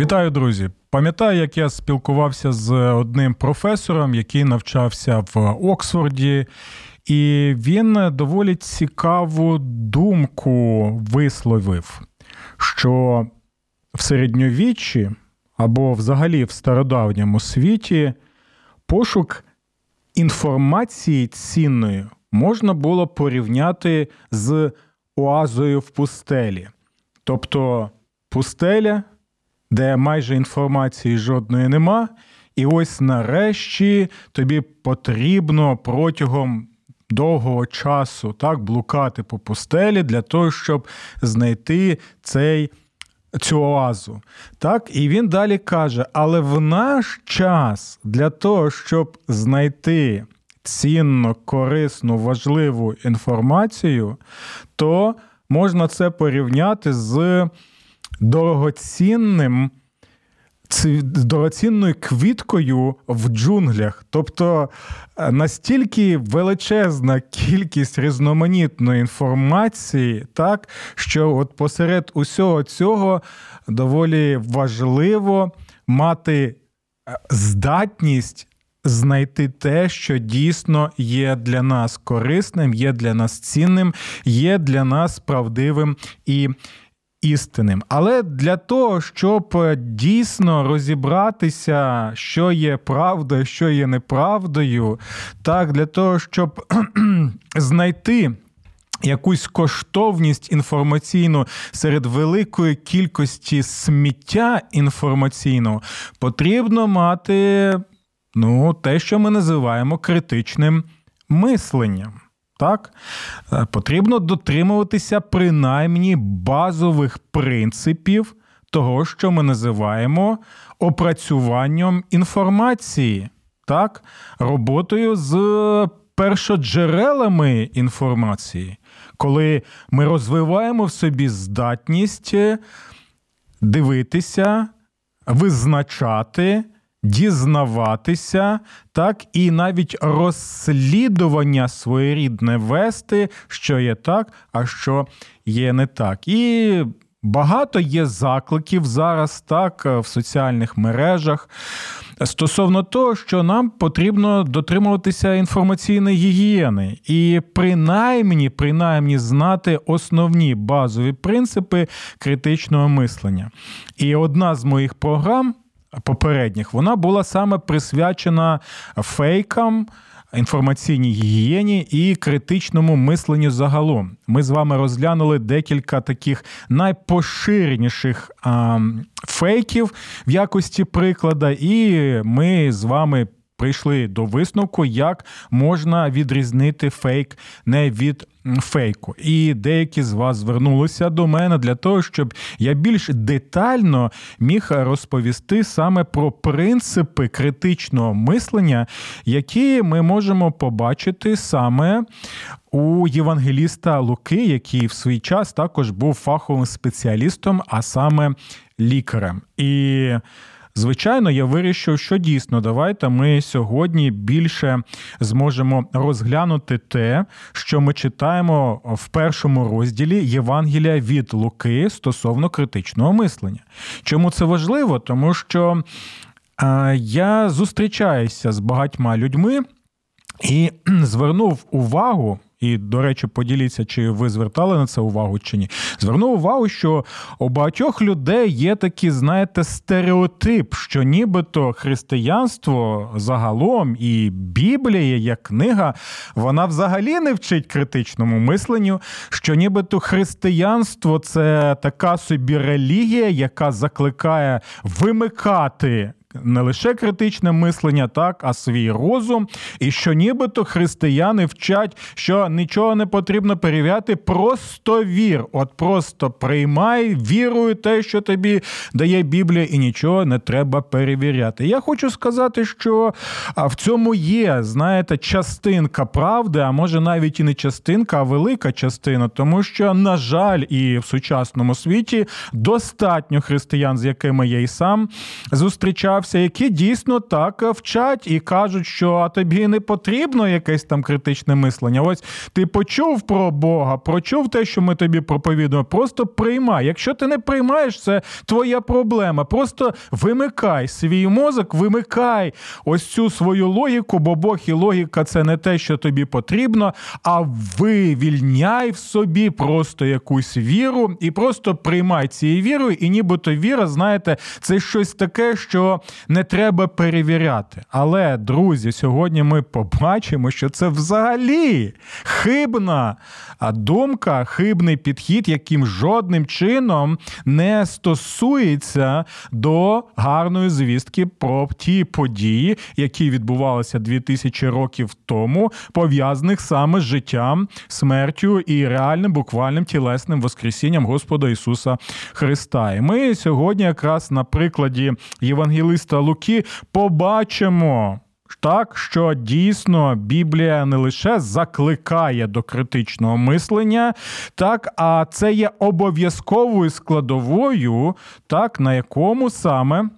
Вітаю, друзі! Пам'ятаю, як я спілкувався з одним професором, який навчався в Оксфорді, і він доволі цікаву думку висловив, що в середньовіччі або взагалі в стародавньому світі пошук інформації цінної можна було порівняти з оазою в пустелі. Тобто пустеля де майже інформації жодної нема. І ось нарешті тобі потрібно протягом довгого часу так блукати по пустелі для того, щоб знайти цей. Цю оазу. Так, і він далі каже: але в наш час для того, щоб знайти цінну, корисну, важливу інформацію, то можна це порівняти з дорогоцінним. Дорогоцінною квіткою в джунглях, тобто е, настільки величезна кількість різноманітної інформації, так що от посеред усього цього доволі важливо мати е, здатність знайти те, що дійсно є для нас корисним, є для нас цінним, є для нас правдивим і істинним. Але для того, щоб е, дійсно розібратися, що є правдою, що є неправдою, так, для того, щоб знайти. Якусь коштовність інформаційну серед великої кількості сміття інформаційного потрібно мати ну, те, що ми називаємо критичним мисленням. Так, е, потрібно дотримуватися принаймні базових принципів того, що ми називаємо опрацюванням інформації, так, роботою з першоджерелами інформації, коли ми розвиваємо в собі здатність дивитися, визначати дізнаватися, так і навіть розслідування своєрідне вести, що є так, а що є не так. І багато є закликів зараз так в соціальних мережах. Стосовно того, що нам потрібно дотримуватися інформаційної гігієни і принаймні, принаймні знати основні базові принципи критичного мислення. І одна з моїх програм попередніх, вона була саме присвячена фейкам. Інформаційній гігієні і критичному мисленню загалом. Ми з вами розглянули декілька таких найпоширеніших а, фейків в якості приклада, і ми з вами прийшли до висновку, як можна відрізнити фейк не від фейку. І деякі з вас звернулися до мене для того, щоб я більш детально міг розповісти саме про принципи критичного мислення, які ми можемо побачити саме у євангеліста Луки, який в свій час також був фаховим спеціалістом, а саме лікарем. І Звичайно, я вирішив, що дійсно давайте ми сьогодні більше зможемо розглянути те, що ми читаємо в першому розділі Євангелія від Луки стосовно критичного мислення. Чому це важливо? Тому що я зустрічаюся з багатьма людьми і звернув увагу. І, до речі, поділіться, чи ви звертали на це увагу чи ні. Звернув увагу, що у багатьох людей є такий, знаєте, стереотип, що нібито християнство загалом і Біблія, як книга, вона взагалі не вчить критичному мисленню, що нібито християнство це така собі релігія, яка закликає вимикати не лише критичне мислення, так, а свій розум, і що нібито християни вчать, що нічого не потрібно перевіряти, просто вір. От просто приймай, віруй те, що тобі дає Біблія, і нічого не треба перевіряти. Я хочу сказати, що в цьому є, знаєте, частинка правди, а може навіть і не частинка, а велика частина, тому що, на жаль, і в сучасному світі достатньо християн, з якими я й сам зустрічався, які дійсно так вчать і кажуть, що а тобі не потрібно якесь там критичне мислення. Ось ти почув про Бога, прочув те, що ми тобі проповідуємо. Просто приймай. Якщо ти не приймаєш, це твоя проблема. Просто вимикай свій мозок, вимикай ось цю свою логіку, бо Бог і логіка це не те, що тобі потрібно, а вивільняй в собі просто якусь віру і просто приймай цією вірою, і нібито віра, знаєте, це щось таке, що не треба перевіряти. Але, друзі, сьогодні ми побачимо, що це взагалі хибна думка, хибний підхід, яким жодним чином не стосується до гарної звістки про ті події, які відбувалися 2000 років тому, пов'язаних саме з життям, смертю і реальним буквальним тілесним воскресінням Господа Ісуса Христа. І ми сьогодні, якраз на прикладі Євангелиста Луки, побачимо. Так, що дійсно Біблія не лише закликає до критичного мислення, так, а це є обов'язковою складовою, так, на якому саме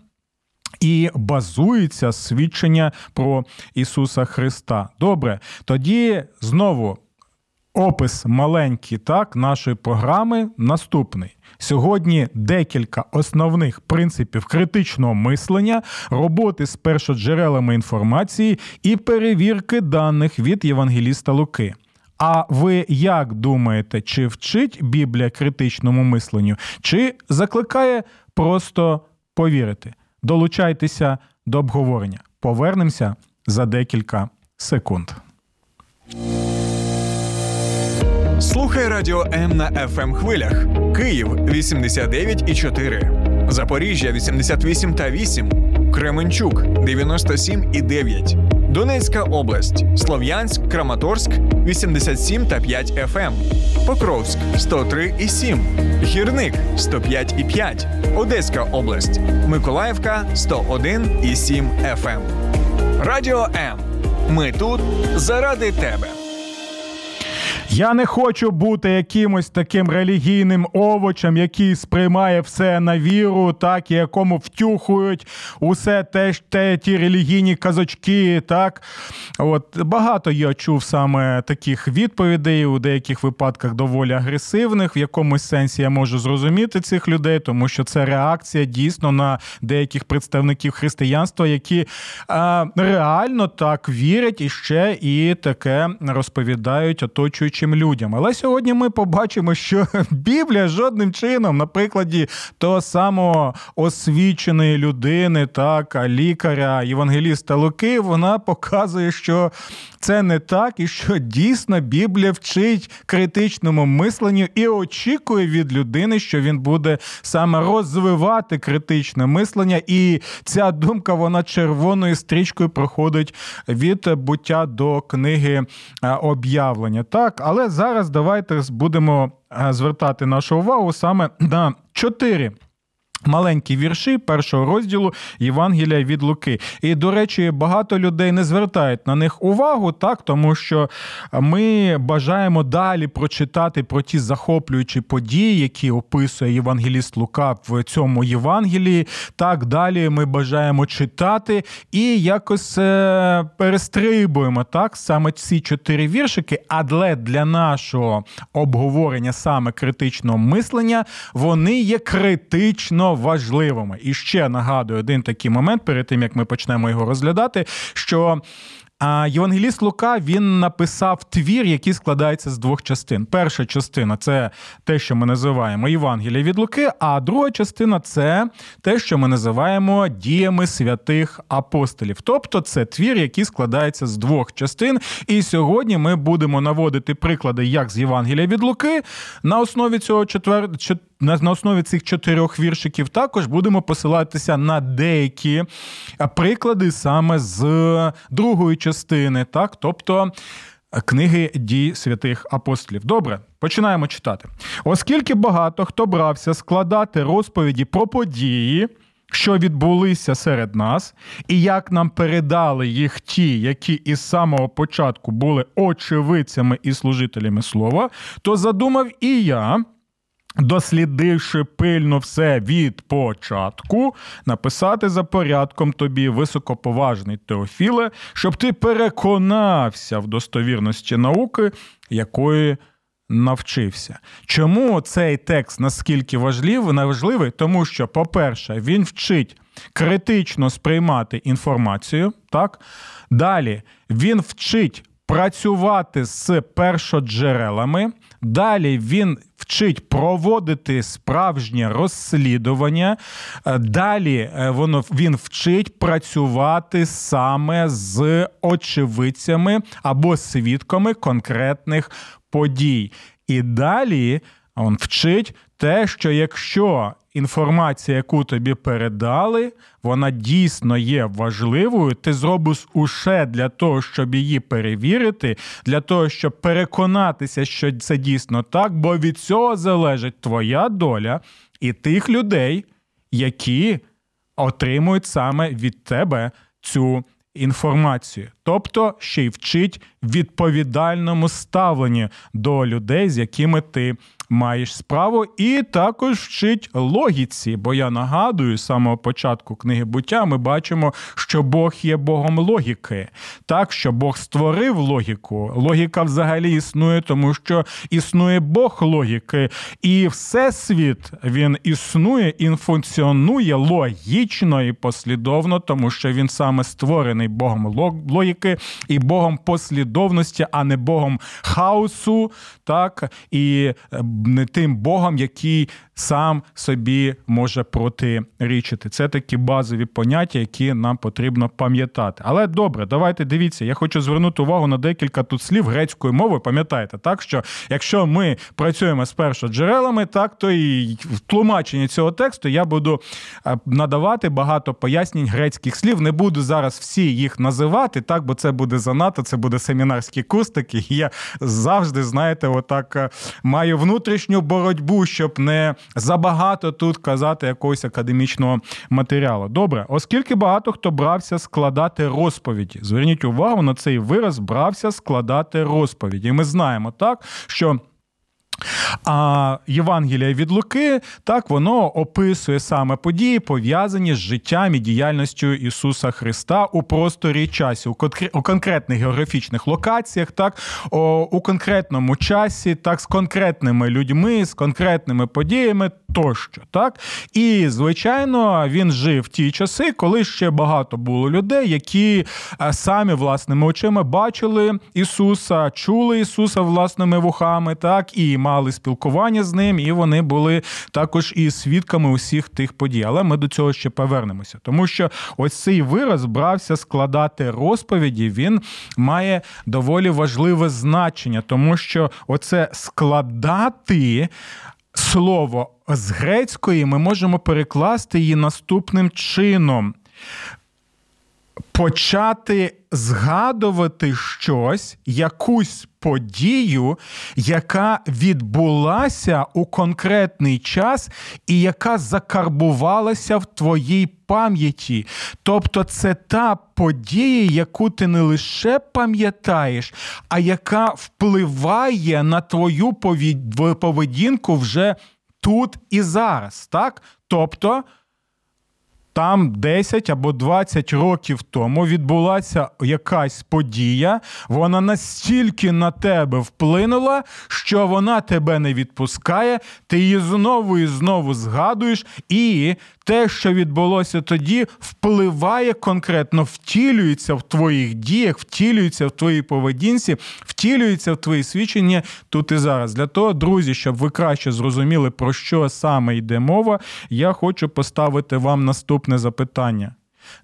і базується свідчення про Ісуса Христа. Добре, тоді знову опис маленький так, нашої програми наступний. Сьогодні декілька основних принципів критичного мислення, роботи з першоджерелами інформації і перевірки даних від Євангеліста Луки. А ви як думаєте, чи вчить Біблія критичному мисленню, чи закликає просто повірити? Долучайтеся до обговорення. Повернемося за декілька секунд. Слухай радіо М на fm ем хвилях. Київ 89,4, Запоріжжя 88 та 8, Кременчук 97 і 9, Донецька область, Слов'янськ, Краматорськ 87 та 5 FM, ем. Покровськ 103 і 7, Гірник 105 і 5, Одеська область, Миколаївка 101 і 7 FM. Ем. Радіо М. Ми тут заради тебе. Я не хочу бути якимось таким релігійним овочем, який сприймає все на віру, так і якому втюхують усе те, те ті релігійні казочки. Так от багато я чув саме таких відповідей у деяких випадках доволі агресивних. В якомусь сенсі я можу зрозуміти цих людей, тому що це реакція дійсно на деяких представників християнства, які а, реально так вірять і ще і таке розповідають оточуючи віруючим людям. Але сьогодні ми побачимо, що Біблія жодним чином, на прикладі того самого освіченої людини, так, лікаря, євангеліста Луки, вона показує, що це не так, і що дійсно Біблія вчить критичному мисленню і очікує від людини, що він буде саме розвивати критичне мислення. І ця думка вона червоною стрічкою проходить від буття до книги об'явлення. Так, але зараз давайте будемо звертати нашу увагу саме на чотири. Маленькі вірші першого розділу Євангелія від Луки. І, до речі, багато людей не звертають на них увагу, так тому що ми бажаємо далі прочитати про ті захоплюючі події, які описує Євангеліст Лука в цьому Євангелії. Так далі ми бажаємо читати і якось е, перестрибуємо так саме ці чотири віршики. Але для нашого обговорення саме критичного мислення вони є критично важливими. І ще нагадую один такий момент перед тим як ми почнемо його розглядати. що Євангеліст Лука він написав твір, який складається з двох частин. Перша частина це те, що ми називаємо Євангелія від Луки, а друга частина це те, що ми називаємо діями святих апостолів. Тобто це твір, який складається з двох частин. І сьогодні ми будемо наводити приклади як з Євангелія від Луки на основі цього четвер на, на основі цих чотирьох віршиків також будемо посилатися на деякі приклади саме з другої частини, так, тобто книги дій святих апостолів. Добре, починаємо читати. Оскільки багато хто брався складати розповіді про події. Що відбулися серед нас, і як нам передали їх ті, які із самого початку були очевидцями і служителями слова, то задумав і я, дослідивши пильно все від початку, написати за порядком тобі високоповажний Теофіле, щоб ти переконався в достовірності науки, якої навчився. Чому цей текст наскільки важливий? Тому що, по-перше, він вчить критично сприймати інформацію. так? Далі він вчить працювати з першоджерелами. Далі він вчить проводити справжнє розслідування. Е, далі е, воно він вчить працювати саме з очевидцями або свідками конкретних подій. І далі він вчить те, що якщо інформація, яку тобі передали, вона дійсно є важливою, ти зробиш усе для того, щоб її перевірити, для того, щоб переконатися, що це дійсно так, бо від цього залежить твоя доля і тих людей, які отримують саме від тебе цю інформацію. Тобто ще й вчить відповідальному ставленню до людей, з якими ти маєш справу, і також вчить логіці. Бо я нагадую, з самого початку книги буття ми бачимо, що Бог є Богом логіки, так що Бог створив логіку. Логіка взагалі існує, тому що існує Бог логіки, і всесвіт він існує і функціонує логічно і послідовно, тому що він саме створений Богом логіки і Богом послідовності, а не Богом хаосу, так і не тим Богом, який сам собі може протирічити. Це такі базові поняття, які нам потрібно пам'ятати. Але добре, давайте дивіться. Я хочу звернути увагу на декілька тут слів грецькою мовою. Пам'ятаєте, так що якщо ми працюємо з першоджерелами, так то і в тлумаченні цього тексту я буду е, надавати багато пояснень грецьких слів. Не буду зараз всі їх називати, так бо це буде занадто, це буде семінарські курс такий. Я завжди, знаєте, отак е, маю внутрішню боротьбу, щоб не забагато тут казати якогось академічного матеріалу. Добре, оскільки багато хто брався складати розповіді. Зверніть увагу на цей вираз брався складати розповіді. Ми знаємо так, що. А Євангелія від Луки так воно описує саме події, пов'язані з життям і діяльністю Ісуса Христа у просторі часі, у конкретних географічних локаціях, так у конкретному часі, так з конкретними людьми, з конкретними подіями тощо. так. І, звичайно, він жив в ті часи, коли ще багато було людей, які е, самі власними очима бачили Ісуса, чули Ісуса власними вухами, так і мали спілкування з ним, і вони були також і свідками усіх тих подій. Але ми до цього ще повернемося, тому що ось цей вираз брався складати розповіді. Він має доволі важливе значення, тому що оце складати. Слово з грецької ми можемо перекласти її наступним чином почати згадувати щось, якусь подію, яка відбулася у конкретний час і яка закарбувалася в твоїй пам'яті. Тобто це та подія, яку ти не лише пам'ятаєш, а яка впливає на твою поведінку вже тут і зараз. так? Тобто там 10 або 20 років тому відбулася якась подія, вона настільки на тебе вплинула, що вона тебе не відпускає, ти її знову і знову згадуєш, і те, що відбулося тоді, впливає конкретно, втілюється в твоїх діях, втілюється в твоїй поведінці, втілюється в твої свідчення тут і зараз. Для того, друзі, щоб ви краще зрозуміли, про що саме йде мова, я хочу поставити вам наступне запитання.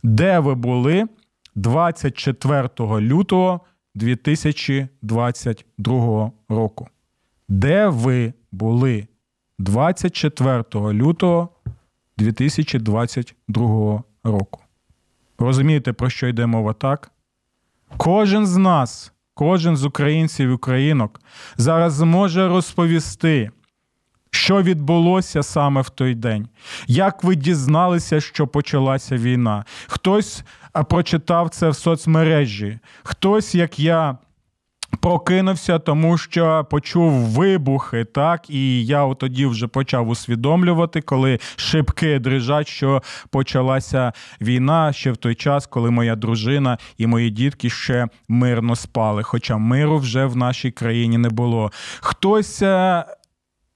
Де ви були 24 лютого 2022 року? Де ви були 24 лютого 2022 року. Розумієте, про що йде мова так? Кожен з нас, кожен з українців і українок зараз зможе розповісти, що відбулося саме в той день, як ви дізналися, що почалася війна. Хтось прочитав це в соцмережі, хтось, як я. Прокинувся, тому що почув вибухи, так і я тоді вже почав усвідомлювати, коли шибки дрижать, що почалася війна ще в той час, коли моя дружина і мої дітки ще мирно спали. Хоча миру вже в нашій країні не було. Хтось е,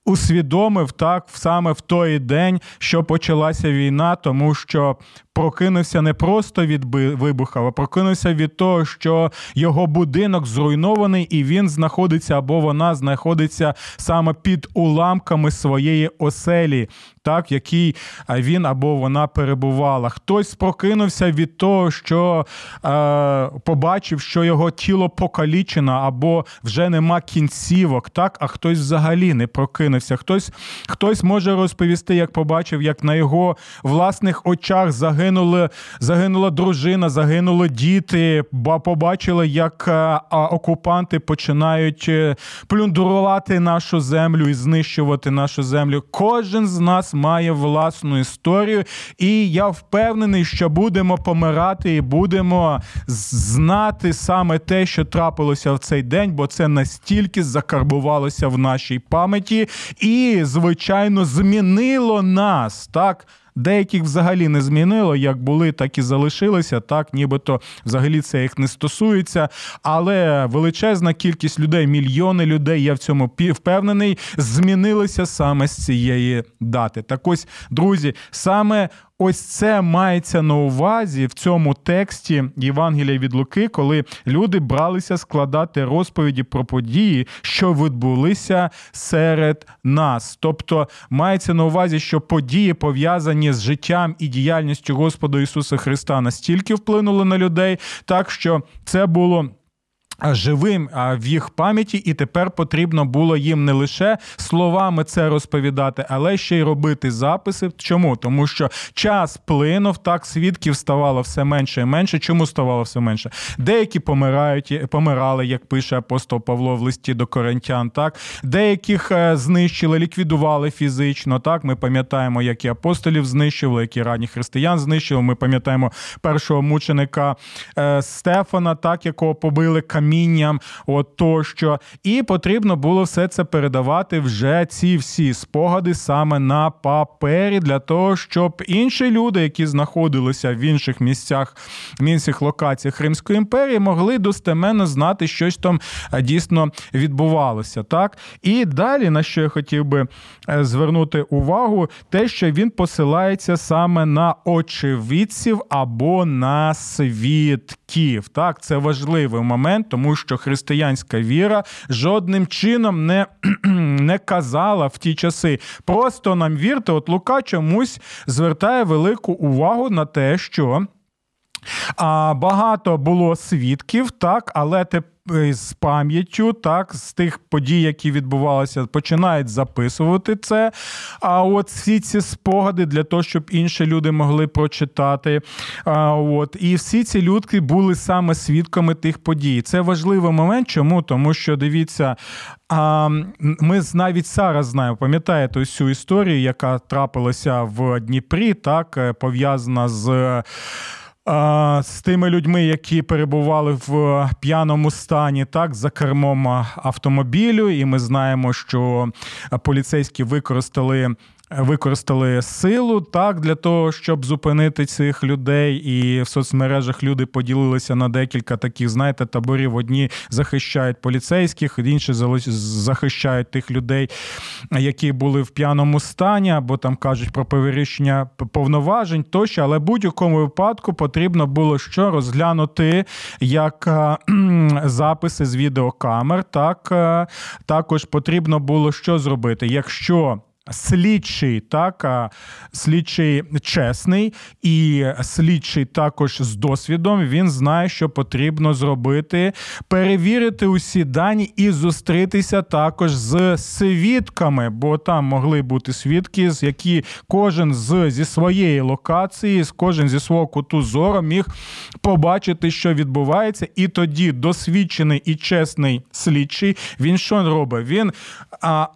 усвідомив так саме в той день, що почалася війна, тому що прокинувся не просто від вибуха, а прокинувся від того, що його будинок зруйнований, і він знаходиться або вона знаходиться саме під уламками своєї оселі, так в якій він або вона перебувала. Хтось прокинувся від того, що е, побачив, що його тіло покалічено, або вже нема кінцівок, так, а хтось взагалі не прокинувся. Хтось, Хтось може розповісти, як побачив, як на його власних очах загинув загинули, загинула дружина, загинули діти. Ба побачили, як е, окупанти починають е, плюндрувати нашу землю і знищувати нашу землю. Кожен з нас має власну історію, і я впевнений, що будемо помирати і будемо знати саме те, що трапилося в цей день, бо це настільки закарбувалося в нашій пам'яті і, звичайно, змінило нас так. Деяких взагалі не змінило, як були, так і залишилися. Так, нібито взагалі це їх не стосується. Але величезна кількість людей, мільйони людей, я в цьому впевнений, змінилися саме з цієї дати. Так ось, друзі, саме Ось це мається на увазі в цьому тексті Євангелія від Луки, коли люди бралися складати розповіді про події, що відбулися серед нас. Тобто мається на увазі, що події пов'язані з життям і діяльністю Господа Ісуса Христа настільки вплинули на людей, так що це було живим в їх пам'яті, і тепер потрібно було їм не лише словами це розповідати, але ще й робити записи. Чому? Тому що час плинув, так свідків ставало все менше і менше. Чому ставало все менше? Деякі помирають, помирали, як пише апостол Павло в листі до коринтян. Так, деяких е, знищили, ліквідували фізично. Так, ми пам'ятаємо, як і апостолів знищували, як і ранніх християн знищили. Ми пам'ятаємо першого мученика е, Стефана, так якого побили камінь камінням, от тощо. І потрібно було все це передавати вже ці всі спогади саме на папері, для того, щоб інші люди, які знаходилися в інших місцях, в інших локаціях Римської імперії, могли достеменно знати, щось там е, дійсно відбувалося. Так? І далі, на що я хотів би е, звернути увагу, те, що він посилається саме на очевидців або на свідків. Так, це важливий момент, тому що християнська віра жодним чином не не казала в ті часи. Просто нам вірте, от Лука чомусь звертає велику увагу на те, що. А Багато було свідків, так, але тепер з пам'яттю, так, з тих подій, які відбувалися, починають записувати це. А от всі ці спогади для того, щоб інші люди могли прочитати. А, от, І всі ці люди були саме свідками тих подій. Це важливий момент. Чому? Тому що дивіться. А ми навіть зараз знаємо, пам'ятаєте цю історію, яка трапилася в Дніпрі, так е, пов'язана з з тими людьми, які перебували в п'яному стані, так за кермом автомобілю, і ми знаємо, що поліцейські використали використали силу так для того, щоб зупинити цих людей. І в соцмережах люди поділилися на декілька таких, знаєте, таборів. Одні захищають поліцейських, інші захищають тих людей, які були в п'яному стані, або там кажуть про перевищення повноважень тощо. Але будь-якому випадку потрібно було що розглянути як записи з відеокамер. Так також потрібно було що зробити, якщо слідчий, так, слідчий чесний і слідчий також з досвідом. Він знає, що потрібно зробити, перевірити усі дані і зустрітися також з свідками, бо там могли бути свідки, з які кожен з зі своєї локації, з кожен зі свого куту зору міг побачити, що відбувається, і тоді досвідчений і чесний слідчий він що робить? Він а,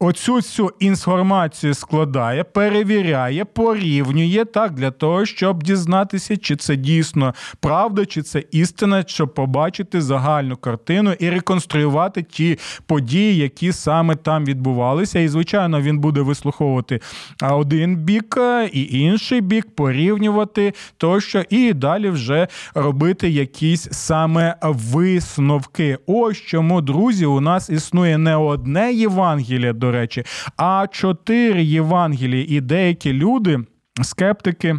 Оцю цю інформацію складає, перевіряє, порівнює так для того, щоб дізнатися, чи це дійсно правда, чи це істина, щоб побачити загальну картину і реконструювати ті події, які саме там відбувалися. І, звичайно, він буде вислуховувати один бік і інший бік, порівнювати тощо, і далі вже робити якісь саме висновки. Ось чому, друзі, у нас існує не одне Євангеліє до речі, а чотири Євангелії і деякі люди, скептики.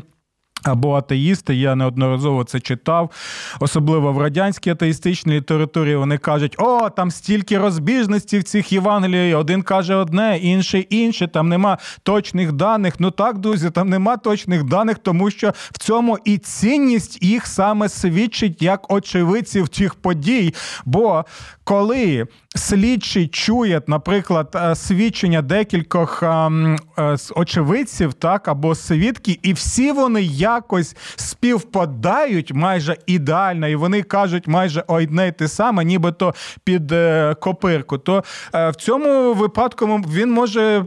Або атеїсти, я неодноразово це читав, особливо в радянській атеїстичній літературі. Вони кажуть, о, там стільки розбіжностей в цих Євангеліях, один каже одне, інший інше, там нема точних даних. Ну так, друзі, там нема точних даних, тому що в цьому і цінність їх саме свідчить як очевидців цих подій. Бо коли слідчий чує, наприклад, е, свідчення декількох е, очевидців, так або свідки, і всі вони якось співпадають майже ідеально, і вони кажуть майже одне й те саме, нібито під е, копирку. То в цьому випадку він може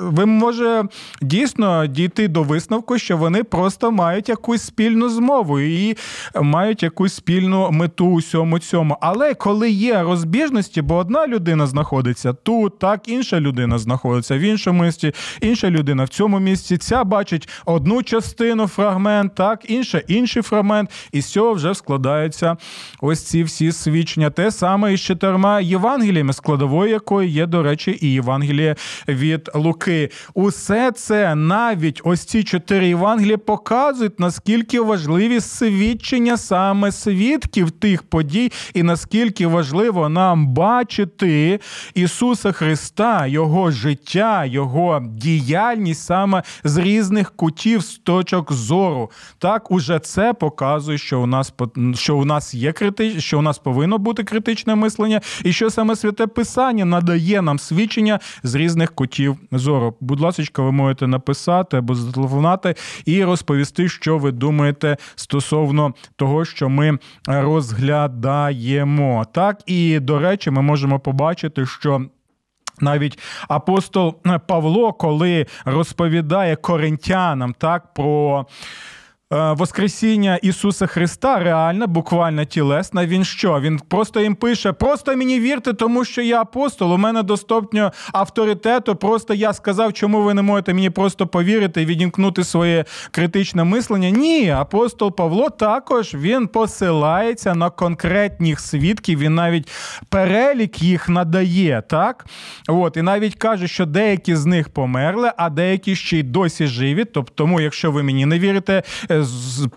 ви може дійсно дійти до висновку, що вони просто мають якусь спільну змову і мають якусь спільну мету усьому цьому. Але коли є розбіжності, бо одна людина знаходиться тут, так інша людина знаходиться в іншому місці, інша людина в цьому місці, ця бачить одну частину фрагмент, так, інша інший фрагмент, і з цього вже складаються ось ці всі свідчення. Те саме і з чотирма Євангеліями, складовою якої є, до речі, і Євангеліє від Луки. Луки. Усе це навіть ось ці чотири Євангелії показують, наскільки важливі свідчення саме свідків тих подій, і наскільки важливо нам бачити Ісуса Христа, Його життя, Його діяльність саме з різних кутів з точок зору. Так, уже це показує, що у нас що у нас є критич, що у нас повинно бути критичне мислення, і що саме святе Писання надає нам свідчення з різних кутів зору. Будь ласка, ви можете написати або зателефонувати і розповісти, що ви думаєте стосовно того, що ми розглядаємо. Так і до речі, ми можемо побачити, що. Навіть апостол Павло, коли розповідає коринтянам так про Е, Воскресіння Ісуса Христа реальна, буквально тілесна. Він що? Він просто їм пише: просто мені вірте, тому що я апостол. У мене достатньо авторитету. Просто я сказав, чому ви не можете мені просто повірити і відімкнути своє критичне мислення. Ні, апостол Павло також він посилається на конкретних свідків. Він навіть перелік їх надає. так? От, І навіть каже, що деякі з них померли, а деякі ще й досі живі. Тобто, тому, якщо ви мені не вірите, е,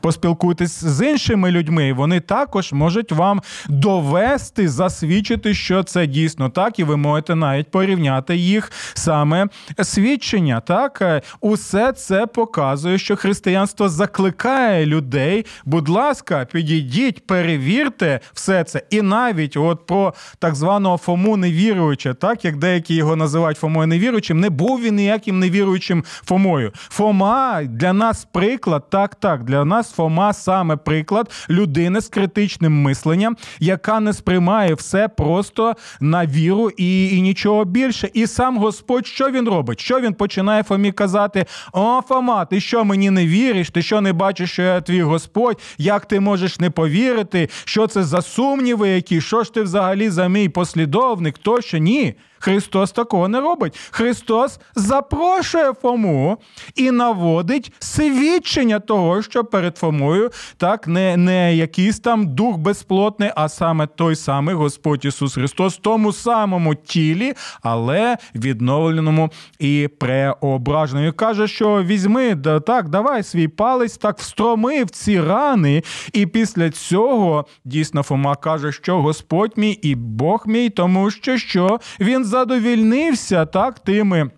поспілкуйтесь з іншими людьми, вони також можуть вам довести, засвідчити, що це дійсно так, і ви можете навіть порівняти їх саме свідчення. Так, усе це показує, що християнство закликає людей. Будь ласка, підійдіть, перевірте все це. І навіть от про так званого Фому невіруюча, так як деякі його називають Фомою невіруючим, не був він ніяким невіруючим Фомою. Фома для нас приклад, так, так так, для нас Фома саме приклад людини з критичним мисленням, яка не сприймає все просто на віру і, і нічого більше. І сам Господь, що він робить? Що він починає Фомі казати: О, Фома, ти що мені не віриш? Ти що не бачиш, що я твій Господь? Як ти можеш не повірити? Що це за сумніви? Які? Що ж ти взагалі за мій послідовник? Тощо ні. Христос такого не робить. Христос запрошує Фому і наводить свідчення того, що перед Фомою так не не якийсь там дух безплотний, а саме той самий Господь Ісус Христос в тому самому тілі, але відновленому і преображеному. І Каже, що візьми так, давай свій палець, так встроми в ці рани. І після цього дійсно Фома каже, що Господь мій і Бог мій, тому що що він задовільнився так тими.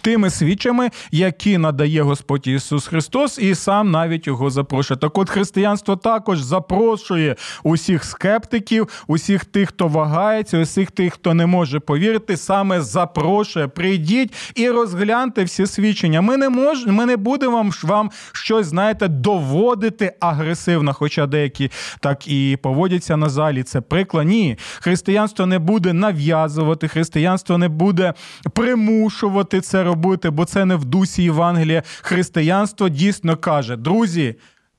Тими свідчами, які надає Господь Ісус Христос, і сам навіть його запрошує. Так от християнство також запрошує усіх скептиків, усіх тих, хто вагається, усіх тих, хто не може повірити, саме запрошує. Прийдіть і розгляньте всі свідчення. Ми не можемо, ми не будемо вам щось, знаєте, доводити агресивно, хоча деякі так і поводяться на залі. Це приклад. Ні, християнство не буде нав'язувати, християнство не буде примушувати це робити, бо це не в дусі Євангелія. Християнство дійсно каже: друзі,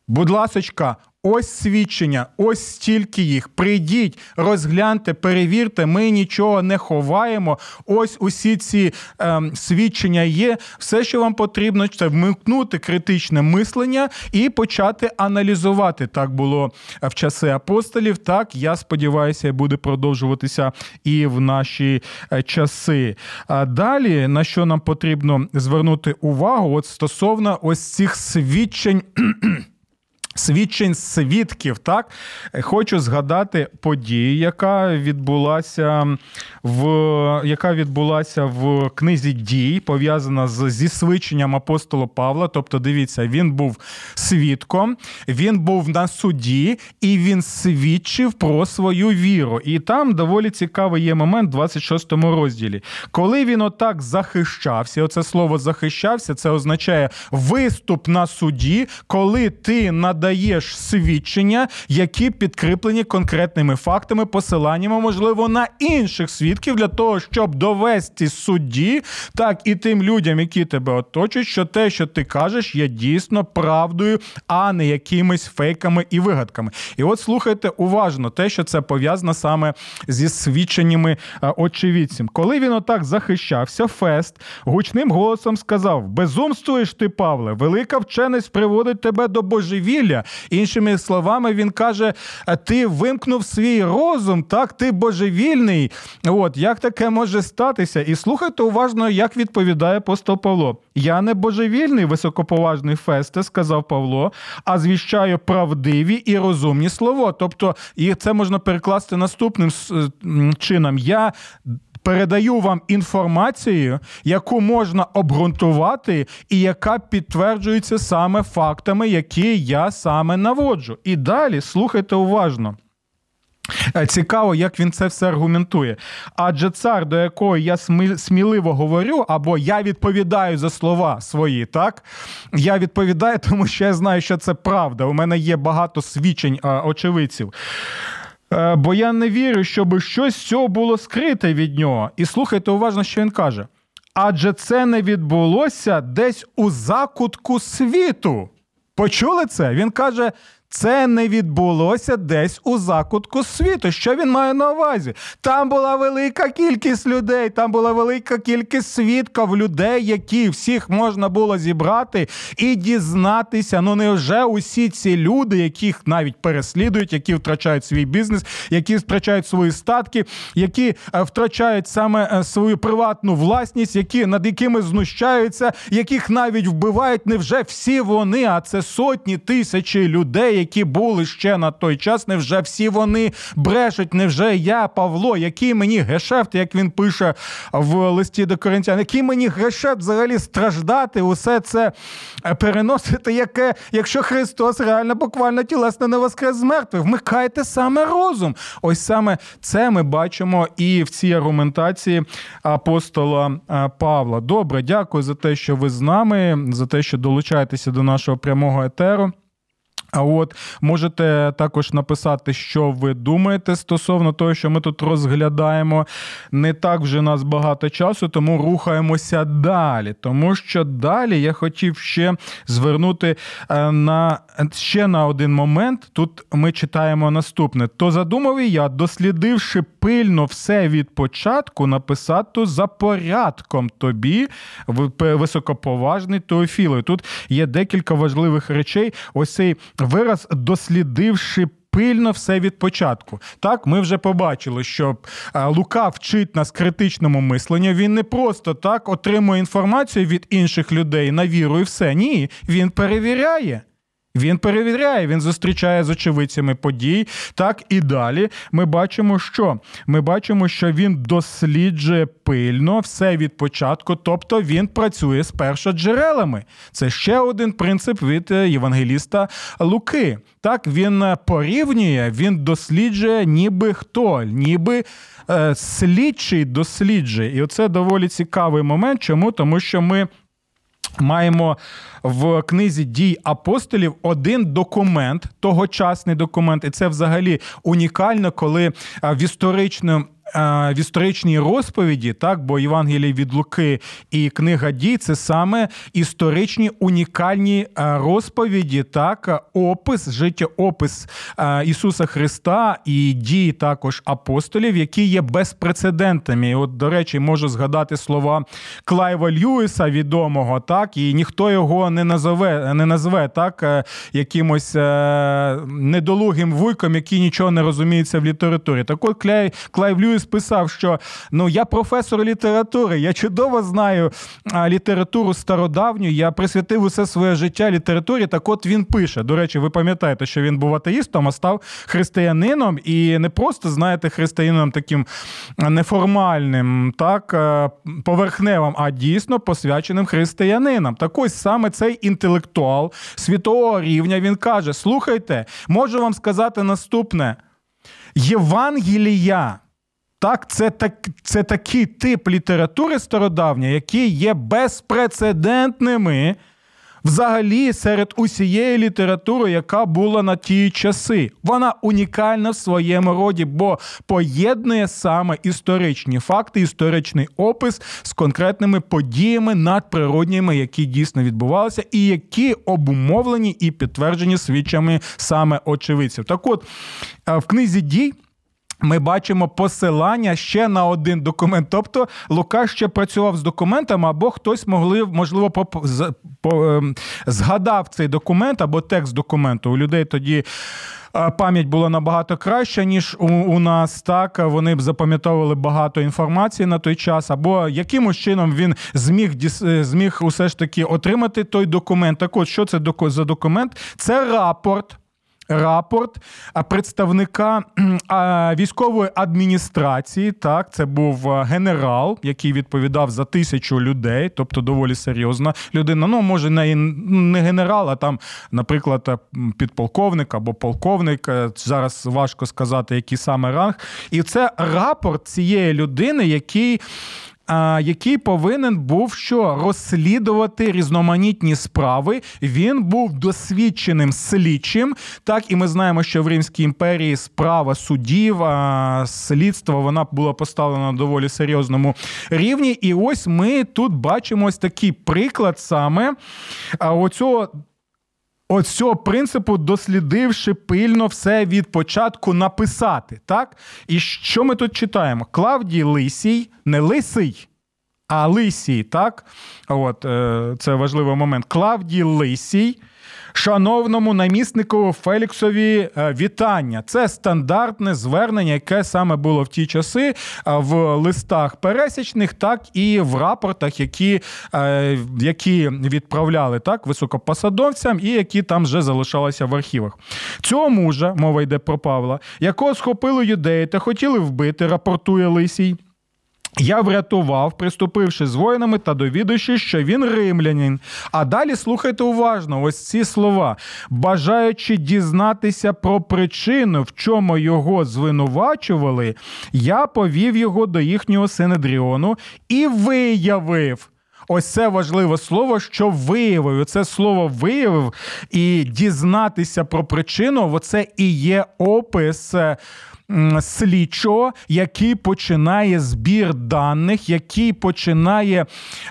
будь ласочка, Ось свідчення, ось стільки їх. Прийдіть, розгляньте, перевірте, ми нічого не ховаємо. Ось усі ці ем, свідчення є. Все, що вам потрібно, це вмикнути критичне мислення і почати аналізувати. Так було в часи апостолів. Так, я сподіваюся, буде продовжуватися і в наші е, часи. А далі на що нам потрібно звернути увагу, от стосовно ось цих свідчень. Свідчень свідків, так хочу згадати подію, яка відбулася в яка відбулася в книзі дій, пов'язана з зі свідченням апостола Павла. Тобто, дивіться, він був свідком, він був на суді і він свідчив про свою віру. І там доволі цікавий є момент, в 26 розділі, коли він отак захищався. Оце слово захищався, це означає виступ на суді, коли ти на надаєш свідчення, які підкріплені конкретними фактами, посиланнями, можливо, на інших свідків для того, щоб довести судді, так і тим людям, які тебе оточують, що те, що ти кажеш, є дійсно правдою, а не якимись фейками і вигадками. І от слухайте уважно, те, що це пов'язано саме зі свідченнями е, очевидців. Коли він отак захищався, Фест гучним голосом сказав: Безумствуєш ти, Павле, велика вченість приводить тебе до божевілля божевілля. Іншими словами, він каже: ти вимкнув свій розум, так, ти божевільний. От як таке може статися? І слухайте уважно, як відповідає апостол Павло. Я не божевільний, високоповажний фесте, сказав Павло, а звіщаю правдиві і розумні слова. Тобто, і це можна перекласти наступним чином. Я передаю вам інформацію, яку можна обґрунтувати, і яка підтверджується саме фактами, які я саме наводжу. І далі слухайте уважно. Е, цікаво, як він це все аргументує. Адже цар, до якого я сміливо говорю, або я відповідаю за слова свої, так? Я відповідаю, тому що я знаю, що це правда. У мене є багато свідчень очевидців. Е, бо я не вірю, щоб щось цього було скрите від нього. І слухайте уважно, що він каже. Адже це не відбулося десь у закутку світу. Почули це? Він каже: це не відбулося десь у закутку світу. Що він має на увазі? Там була велика кількість людей, там була велика кількість свідків людей, які всіх можна було зібрати і дізнатися. Ну невже усі ці люди, яких навіть переслідують, які втрачають свій бізнес, які втрачають свої статки, які е, втрачають саме е, свою приватну власність, які над якими знущаються, яких навіть вбивають, невже всі вони? А це сотні тисячі людей які були ще на той час, невже всі вони брешуть? Невже я, Павло, який мені гешефт, як він пише в листі до коринтян, який мені гешефт взагалі страждати, усе це е, переносити, яке, якщо Христос реально буквально тілесно не воскрес з мертвих, вмикайте саме розум. Ось саме це ми бачимо і в цій аргументації апостола е, Павла. Добре, дякую за те, що ви з нами, за те, що долучаєтеся до нашого прямого етеру. А от можете також написати, що ви думаєте стосовно того, що ми тут розглядаємо. Не так вже нас багато часу, тому рухаємося далі. Тому що далі я хотів ще звернути е, на ще на один момент. Тут ми читаємо наступне: то задумав і я, дослідивши пильно все від початку, написати за порядком тобі, високоповажний Теофілою. Тут є декілька важливих речей. Ось цей вираз дослідивши. Пильно все від початку. Так, ми вже побачили, що Лука вчить нас критичному мисленню. Він не просто так отримує інформацію від інших людей на віру і все. Ні, він перевіряє. Він перевіряє, він зустрічає з очевидцями подій. Так і далі. Ми бачимо, що ми бачимо, що він досліджує пильно все від початку, тобто він працює з першоджерелами. Це ще один принцип від е, євангеліста Луки. Так він е, порівнює, він досліджує, ніби хто, ніби е, слідчий досліджує. І оце доволі цікавий момент. Чому? Тому що ми. Маємо в книзі дій апостолів один документ, тогочасний документ, і це взагалі унікально, коли в історичному в історичній розповіді, так, бо Євангелій від Луки і книга дій це саме історичні унікальні розповіді, так, опис, життєопис Ісуса Христа і дії також апостолів, які є безпрецедентними. І От, до речі, можу згадати слова Клайва Льюіса, відомого, так, і ніхто його не назове, не назве так, е, якимось е, недолугим вуйком, який нічого не розуміється в літературі. Так от Клайв Льюіс писав, що ну я професор літератури, я чудово знаю літературу стародавню, я присвятив усе своє життя літературі. Так от він пише. До речі, ви пам'ятаєте, що він був атеїстом, а став християнином і не просто, знаєте, християнином таким неформальним, так, поверхневим, а дійсно посвяченим християнином. Так ось саме цей інтелектуал світового рівня він каже: слухайте, можу вам сказати наступне. Євангелія так, це так, це такий тип літератури стародавньої, які є безпрецедентними взагалі серед усієї літератури, яка була на ті часи. Вона унікальна в своєму роді, бо поєднує саме історичні факти, історичний опис з конкретними подіями надприродніми, які дійсно відбувалися, і які обумовлені і підтверджені свідчами саме очевидців. Так, от в книзі дій. Ми бачимо посилання ще на один документ. Тобто Лука ще працював з документами, або хтось могли, можливо, по, по, ем, згадав цей документ або текст документу. У людей тоді. Е, пам'ять була набагато краща, ніж у, у нас. Так вони б запам'ятовували багато інформації на той час, або якимось чином він зміг е, зміг усе ж таки отримати той документ. Так от що це за документ? Це рапорт рапорт представника військової адміністрації. Так, це був генерал, який відповідав за тисячу людей, тобто доволі серйозна людина. Ну, може, не не генерал, а там, наприклад, підполковник або полковник. Е, зараз важко сказати, який саме ранг. І це рапорт цієї людини, який який повинен був що розслідувати різноманітні справи. Він був досвідченим слідчим. Так, і ми знаємо, що в Римській імперії справа судів, слідство вона була поставлена на доволі серйозному рівні. І ось ми тут бачимо ось такий приклад саме оцього От принципу, дослідивши пильно все від початку написати. так? І що ми тут читаємо? Клавдій Лисій, не Лисий, а Лисій, так? От, е, Це важливий момент. Клавдій Лисій Шановному наміснику Феліксові е, вітання. Це стандартне звернення, яке саме було в ті часи е, в листах пересічних, так і в рапортах, які е, які відправляли так високопосадовцям, і які там вже залишалися в архівах. Цього мужа, мова йде про Павла, якого схопили юдеї та хотіли вбити, рапортує Лисій. Я врятував, приступивши з воїнами та довідуючи, що він римлянин. А далі слухайте уважно ось ці слова, бажаючи дізнатися про причину, в чому його звинувачували, я повів його до їхнього синедріону і виявив. Ось це важливе слово, що виявив. Це слово виявив і дізнатися про причину. Оце і є опис слідчого, який починає збір даних, який починає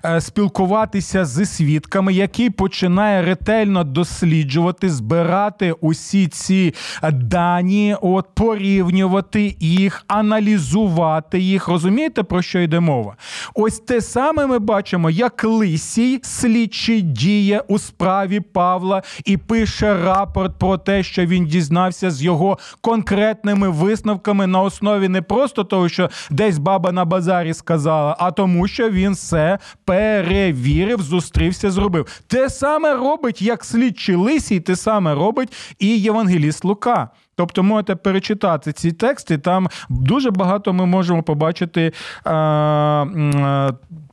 е, спілкуватися зі свідками, який починає ретельно досліджувати, збирати усі ці дані, от порівнювати їх, аналізувати їх. Розумієте, про що йде мова? Ось те саме ми бачимо, як Лисій слідчий діє у справі Павла і пише рапорт про те, що він дізнався з його конкретними висновками висновками на основі не просто того, що десь баба на базарі сказала, а тому, що він все перевірив, зустрівся, зробив. Те саме робить як слідчий лисій, те саме робить і Євангеліст Лука. Тобто можете перечитати ці тексти, там дуже багато ми можемо побачити. А, а,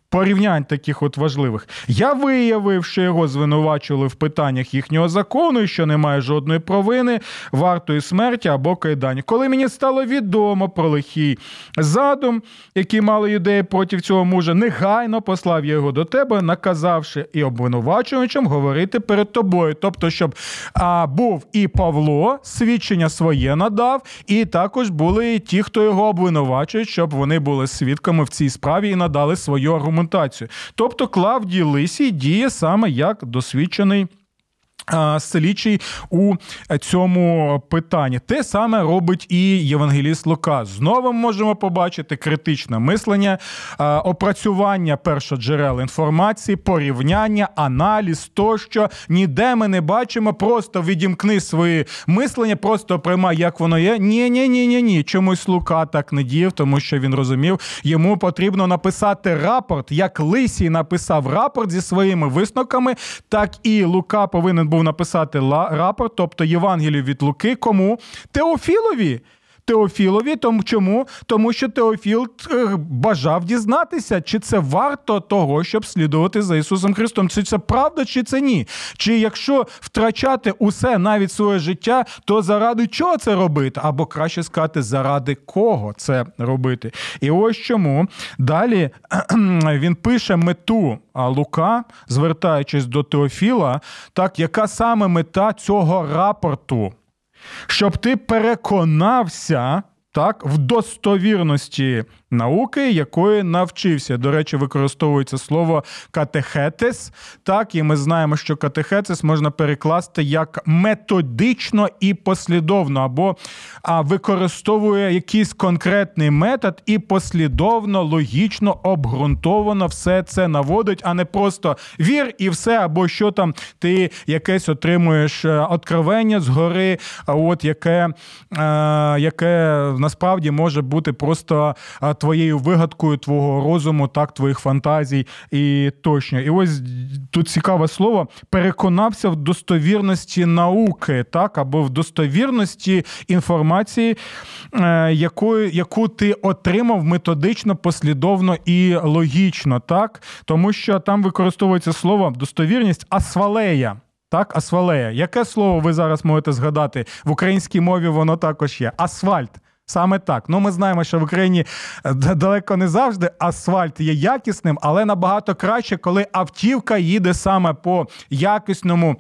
порівнянь таких от важливих. Я виявив, що його звинувачували в питаннях їхнього закону, що немає жодної провини, вартої смерті або кайдані. Коли мені стало відомо про лихий задум, який мали юдеї проти цього мужа, негайно послав я його до тебе, наказавши і обвинувачувачем говорити перед тобою. Тобто, щоб а, був і Павло, свідчення своє надав, і також були ті, хто його обвинувачує, щоб вони були свідками в цій справі і надали свою аргументацію аргументацію. Тобто Клавдій Лисій діє саме як досвідчений. Слідчий у цьому питанні те саме робить і Євангеліст Лука. Знову можемо побачити критичне мислення, опрацювання першоджерел інформації, порівняння, аналіз тощо. Ніде ми не бачимо, просто відімкни свої мислення, просто приймай, як воно є. Ні, ні, ні, ні, ні. Чомусь Лука так не діяв, тому що він розумів, йому потрібно написати рапорт, як Лисій написав рапорт зі своїми висновками, так і Лука повинен був був написати рапорт, тобто Євангелію від Луки, кому? Теофілові. Теофілові, тому чому? Тому що Теофіл е, бажав дізнатися, чи це варто того, щоб слідувати за Ісусом Христом. Чи це правда, чи це ні? Чи якщо втрачати усе навіть своє життя, то заради чого це робити? Або краще сказати, заради кого це робити? І ось чому далі він пише мету Лука, звертаючись до Теофіла, так яка саме мета цього рапорту? Щоб ти переконався так, в достовірності науки, якої навчився. До речі, використовується слово катехетес. Так, і ми знаємо, що катехетес можна перекласти як методично і послідовно, або а, використовує якийсь конкретний метод і послідовно, логічно, обґрунтовано все це наводить, а не просто вір і все, або що там ти якесь отримуєш е, откровення згори, от яке, е, яке насправді може бути просто твоєю вигадкою, твого розуму, так, твоїх фантазій і точно. І ось тут цікаве слово переконався в достовірності науки, так, або в достовірності інформації, е, якою, яку ти отримав методично, послідовно і логічно, так, тому що там використовується слово достовірність асфалея. Так, асфалея. Яке слово ви зараз можете згадати? В українській мові воно також є. Асфальт. Саме так. Ну, ми знаємо, що в Україні е, далеко не завжди асфальт є якісним, але набагато краще, коли автівка їде саме по якісному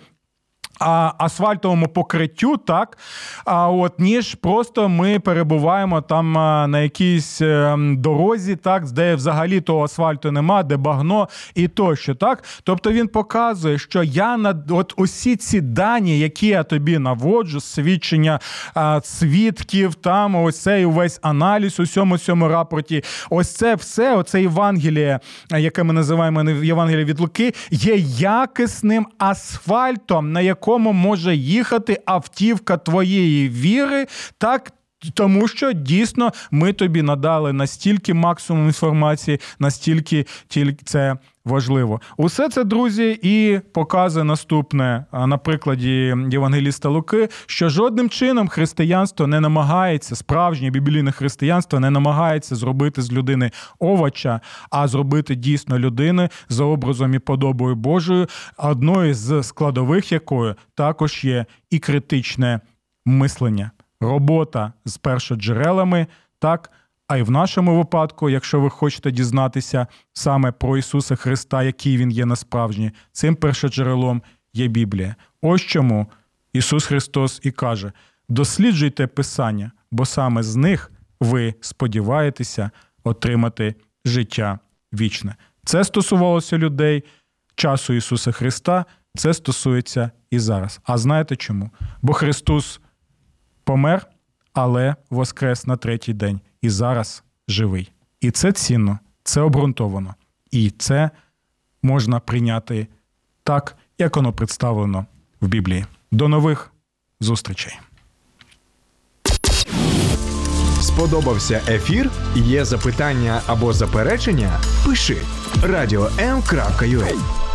асфальтовому покриттю, так, а от ніж просто ми перебуваємо там на якійсь е, дорозі, так, де взагалі того асфальту нема, де багно і тощо. так. Тобто він показує, що я на от усі ці дані, які я тобі наводжу, свідчення а, свідків, там ось цей увесь аналіз у всьому цьому рапорті, ось це все, оце Євангеліє, яке ми називаємо Євангеліє від Луки, є якісним асфальтом, на якому якому може їхати автівка твоєї віри, так. Тому що дійсно ми тобі надали настільки максимум інформації, настільки тільки це важливо. Усе це, друзі, і показує наступне на прикладі Євангеліста Луки, що жодним чином християнство не намагається, справжнє біблійне християнство не намагається зробити з людини овоча, а зробити дійсно людини за образом і подобою Божою, одною з складових якої також є і критичне мислення, робота з першоджерелами, так. А й в нашому випадку, якщо ви хочете дізнатися саме про Ісуса Христа, який Він є насправжні, цим першоджерелом є Біблія. Ось чому Ісус Христос і каже: досліджуйте Писання, бо саме з них ви сподіваєтеся отримати життя вічне. Це стосувалося людей часу Ісуса Христа, це стосується і зараз. А знаєте чому? Бо Христос помер, але воскрес на третій день і зараз живий. І це цінно, це обґрунтовано. І це можна прийняти так, як воно представлено в Біблії. До нових зустрічей. Сподобався ефір? Є запитання або заперечення? Пиши радіом.ua